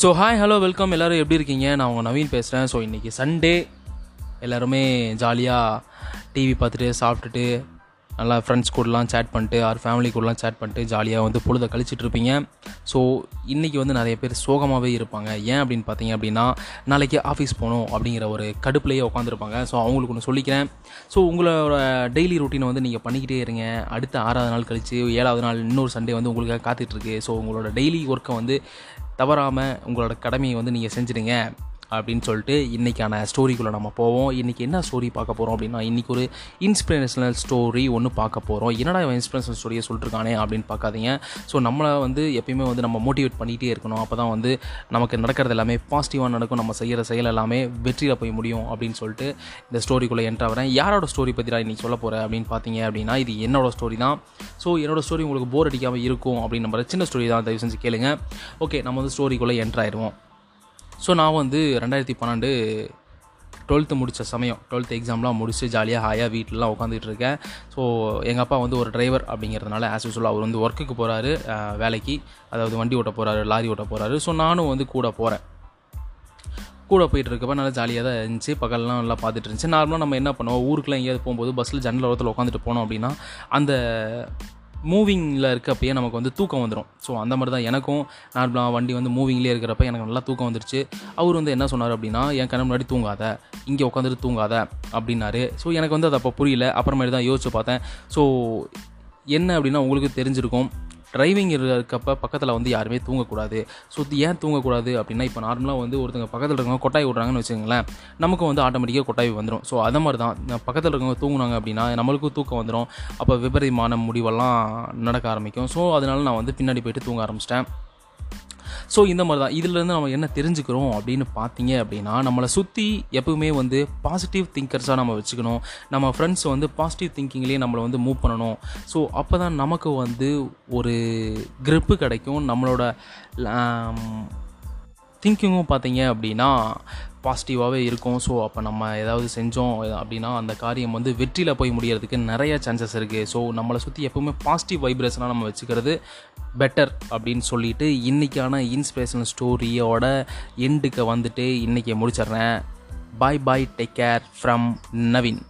So hi hello welcome எல்லோரும் எப்படி இருக்கீங்க? நான் உங்கள் நவீன் பேசுகிறேன் ஸோ இன்றைக்கி சண்டே எல்லாருமே ஜாலியாக டிவி பார்த்துட்டு சாப்பிட்டுட்டு நல்லா ஃப்ரெண்ட்ஸ் கூடலாம் சேட் பண்ணிட்டு ஆர் ஃபேமிலி கூடலாம் சேட் பண்ணிட்டு ஜாலியாக வந்து பொழுதை கழிச்சிட்டு இருப்பீங்க. ஸோ இன்றைக்கி வந்து நிறைய பேர் சோகமாகவே இருப்பாங்க. ஏன் அப்படின்னு பார்த்தீங்க அப்படின்னா நாளைக்கு ஆஃபீஸ் போகணும் அப்படிங்கிற ஒரு கடுப்புலேயே உட்காந்துருப்பாங்க ஸோ அவங்களுக்கு ஒன்று சொல்லிக்கிறேன். ஸோ உங்களோட டெய்லி ரொட்டீனை வந்து நீங்கள் பண்ணிக்கிட்டே இருங்க. அடுத்த ஆறாவது நாள் கழித்து ஏழாவது நாள் இன்னொரு சண்டே வந்து உங்களுக்காக காத்துட்ருக்கு ஸோ உங்களோட டெய்லி ஒர்க்கை வந்து தவறாமல் உங்களோட கடமையை வந்து நீங்கள் செஞ்சுடுங்க. அப்படின்னு சொல்லிட்டு இன்றைக்கான ஸ்டோரிக்குள்ளே நம்ம போவோம். இன்றைக்கி என்ன ஸ்டோரி பார்க்க போகிறோம் அப்படின்னா இன்றைக்கி ஒரு இன்ஸ்பிரேஷனல் ஸ்டோரி ஒன்று பார்க்க போகிறோம் என்னடா இவன் இன்ஸ்பிரேஷனல் ஸ்டோரியை சொல்லிட்டுருக்கானே அப்படின்னு பார்க்காதீங்க. ஸோ நம்மளை வந்து எப்பயுமே வந்து நம்ம மோட்டிவேட் பண்ணிகிட்டே இருக்கணும். அப்போ தான் வந்து நமக்கு நடக்கிறது எல்லாமே பாசிட்டிவாக நடக்கும். நம்ம செய்கிற செயல் எல்லாமே வெற்றியில் போய் முடியும் அப்படின்னு சொல்லிட்டு இந்த ஸ்டோரிக்குள்ளே என்ட்ரு வரேன் யாரோட ஸ்டோரி பற்றி நான் இன்றைக்கி சொல்ல போகிறேன் அப்படின்னு பார்த்தீங்க அப்படின்னா இது என்னோட ஸ்டோரி தான். ஸோ என்னோட ஸ்டோரி உங்களுக்கு போர் அடிக்காமல் இருக்கும் அப்படின்னு நம்ம சின்ன ஸ்டோரி தான். தயவு செஞ்சு கேளுங்க. ஓகே நம்ம வந்து ஸ்டோரிக்குள்ளே என்ட்ரு ஆயிடுவோம். ஸோ நான் வந்து ரெண்டாயிரத்தி பன்னெண்டு டுவெல்த்து முடித்த சமயம் டுவெல்த் எக்ஸாம்லாம் முடிச்சு ஜாலியாக ஹாயாக வீட்டிலலாம் உட்காந்துட்டு இருக்கேன். ஸோ எங்கள் அப்பா வந்து ஒரு டிரைவர் அப்படிங்கிறதுனால ஆஸ் யூஸ்வல் அவர் வந்து ஒர்க்குக்கு போகிறாரு வேலைக்கு அதாவது வண்டி ஓட்ட போகிறாரு லாரி ஓட்ட போகிறாரு ஸோ நானும் வந்து கூட போகிறேன் கூட போயிட்டு இருக்கப்ப நல்லா ஜாலியாக தான் இருந்துச்சு. பகல்லாம் நல்லா பார்த்துட்டு இருந்துச்சு. நார்மலாக நம்ம என்ன பண்ணுவோம்? ஊருக்குலாம் எங்கேயாவது போகும்போது பஸ்ஸில் ஜன்னல் ஓரத்தில் உட்காந்துட்டு போனோம் அப்படின்னா அந்த மூவிங்கில் இருக்கப்பயே நமக்கு வந்து தூக்கம் வந்துடும் ஸோ அந்த மாதிரி தான் எனக்கும் நார்மலாக வண்டி வந்து மூவிங்லேயே இருக்கிறப்ப எனக்கு நல்லா தூக்கம் வந்துருச்சு. அவர் வந்து என்ன சொன்னார் அப்படின்னா என் கண்ணு முன்னாடி தூங்காத. இங்கே உட்காந்துட்டு தூங்காத. அப்படின்னாரு. ஸோ எனக்கு வந்து அது அப்போ புரியல. அப்புறமேட்டு தான் யோசிச்சு பார்த்தேன். ஸோ என்ன அப்படின்னா உங்களுக்கு தெரிஞ்சிருக்கும். டிரைவிங் இருக்கப்ப பக்கத்தில் வந்து யாருமே தூங்கக்கூடாது. ஸோ ஏன் தூங்கக்கூடாது அப்படின்னா இப்போ நார்மலாக வந்து ஒருத்தங்க பக்கத்தில் இருக்கவங்க கொட்டாய் விட்றாங்கன்னு வச்சுக்கோங்களேன் நமக்கு வந்து ஆட்டோமேட்டிக்காக கொட்டாய் வந்துடும் ஸோ அதை மாதிரி தான் பக்கத்தில் இருக்கவங்க தூங்குனாங்க அப்படின்னா நம்மளுக்கும் தூக்கம் வந்துடும் அப்போ விபரீதமான முடிவெல்லாம் நடக்க ஆரம்பிக்கும். ஸோ அதனால நான் வந்து பின்னாடி போயிட்டு தூங்க ஆரம்பிச்சிட்டேன். ஸோ இந்த மாதிரி தான் இதுலேருந்து நம்ம என்ன தெரிஞ்சுக்கிறோம் அப்படின்னு பார்த்தீங்க அப்படின்னா நம்மளை சுற்றி எப்பவுமே வந்து பாசிட்டிவ் திங்கர்ஸாக நம்ம வச்சுக்கணும். நம்ம ஃப்ரெண்ட்ஸ் வந்து பாசிட்டிவ் திங்கிங்லேயே நம்மளை வந்து மூவ் பண்ணணும். ஸோ அப்போ தான் நமக்கு வந்து ஒரு க்ரிப்பு கிடைக்கும். நம்மளோட திங்கிங்கும் பார்த்தீங்க அப்படின்னா பாசிட்டிவாகவே இருக்கும். ஸோ அப்போ நம்ம ஏதாவது செஞ்சோம் அப்படின்னா அந்த காரியம் வந்து வெற்றியில் போய் முடியறதுக்கு நிறைய சான்சஸ் இருக்குது ஸோ நம்மளை சுற்றி எப்போவுமே பாசிட்டிவ் வைப்ரேஷனாக நம்ம வச்சுக்கிறது பெட்டர் அப்படின்னு சொல்லிட்டு இன்றைக்கான இன்ஸ்பிரேஷனல் ஸ்டோரியோட எண்டுக்கு வந்துட்டு இன்றைக்கி முடிச்சிடுறேன். Bye bye take care from Naveen